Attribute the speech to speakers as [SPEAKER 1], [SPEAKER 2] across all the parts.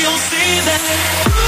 [SPEAKER 1] you'll see that.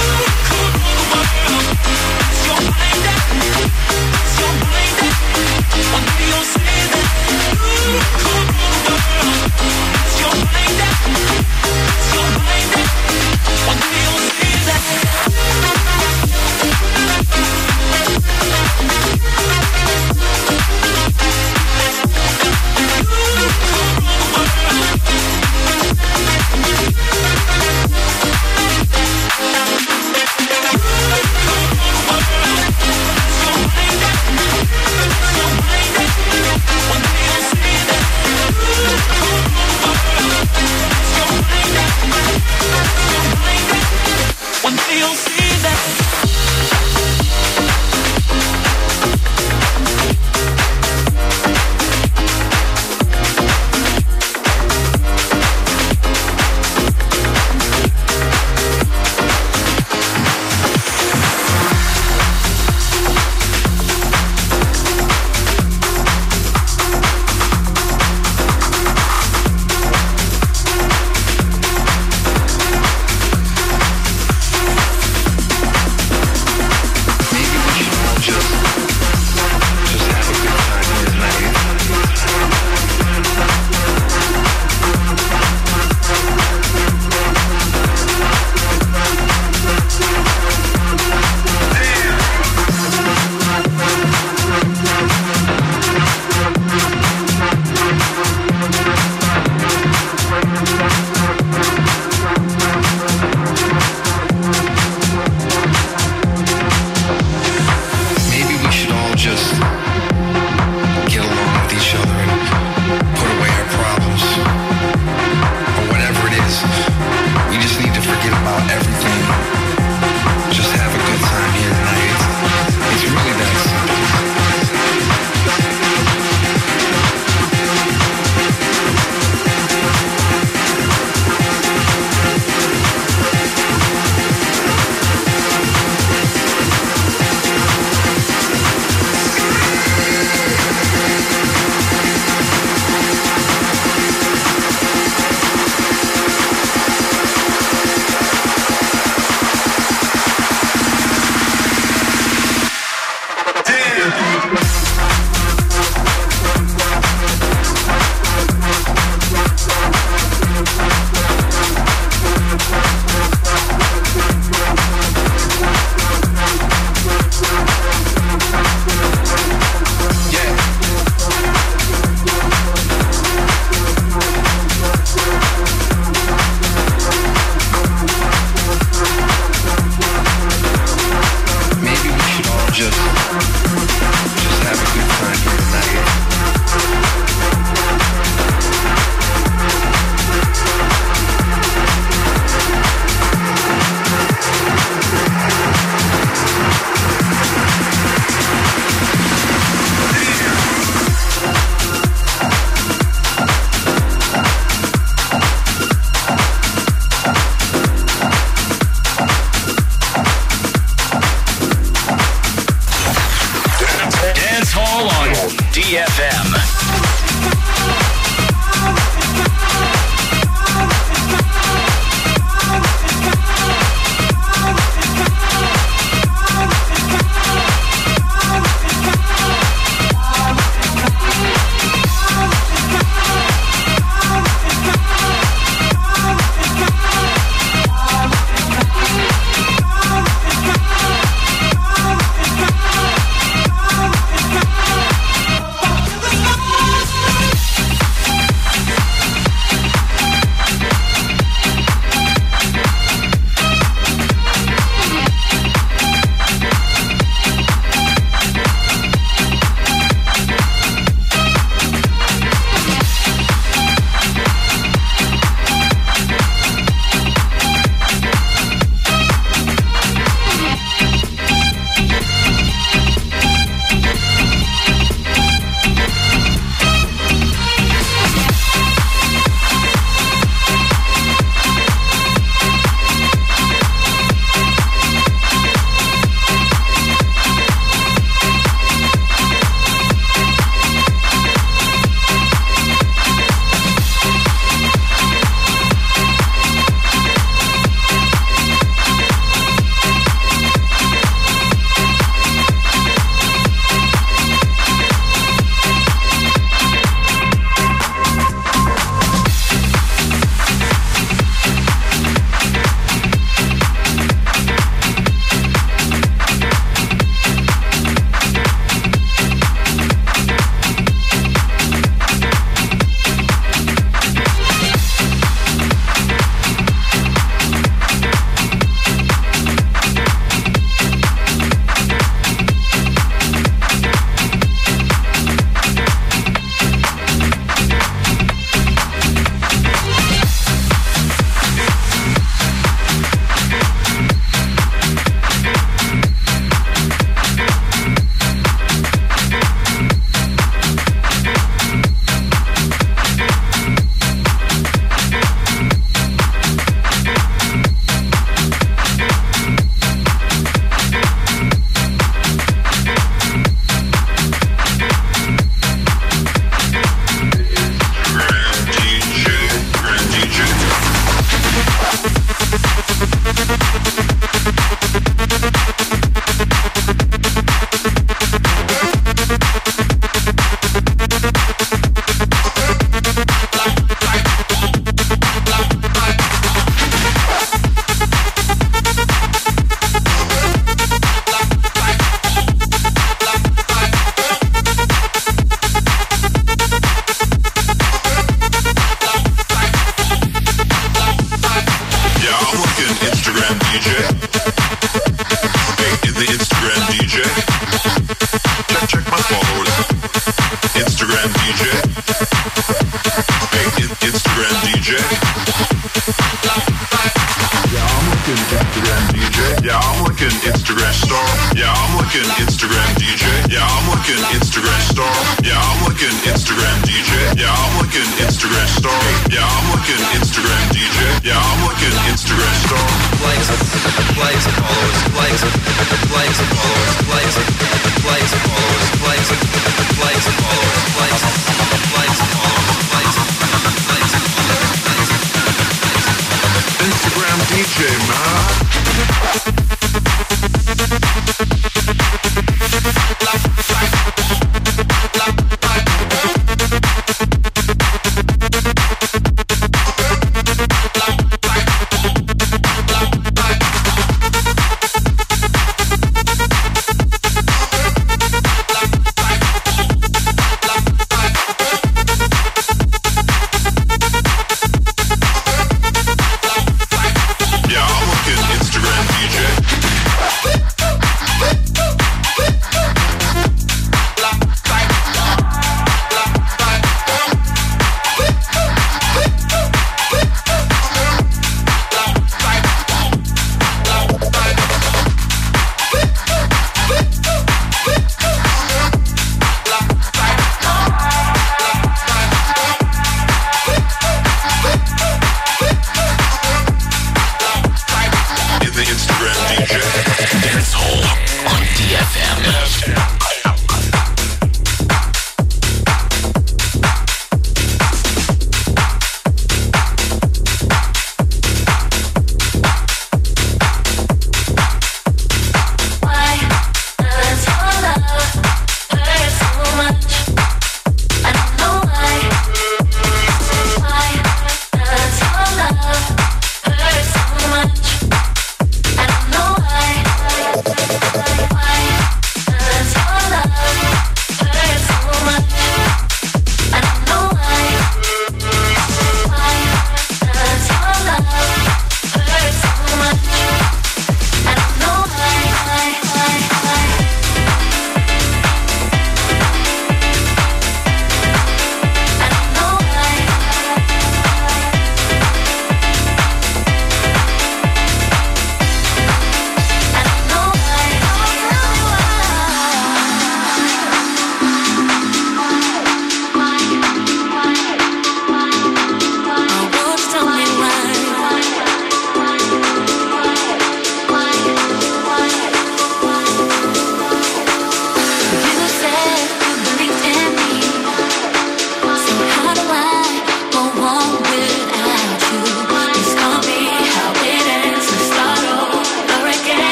[SPEAKER 2] DJ, man.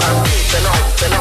[SPEAKER 3] Te lo, te lo.